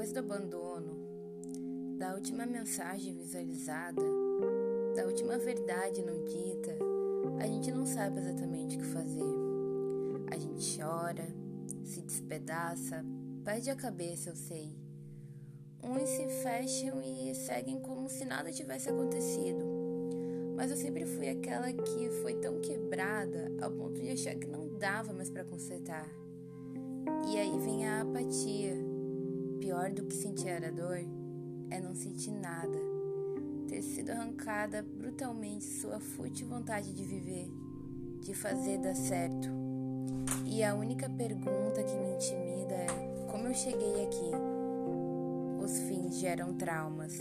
Depois do abandono, da última mensagem visualizada, da última verdade não dita, a gente não sabe exatamente o que fazer. A gente chora, se despedaça, perde a cabeça, eu sei. Uns se fecham e seguem como se nada tivesse acontecido. Mas eu sempre fui aquela que foi tão quebrada ao ponto de achar que não dava mais para consertar. E aí vem a apatia. Pior do que sentir a dor é não sentir nada. Ter sido arrancada brutalmente sua fútil vontade de viver, de fazer dar certo. E a única pergunta que me intimida é como eu cheguei aqui. Os fins geram traumas.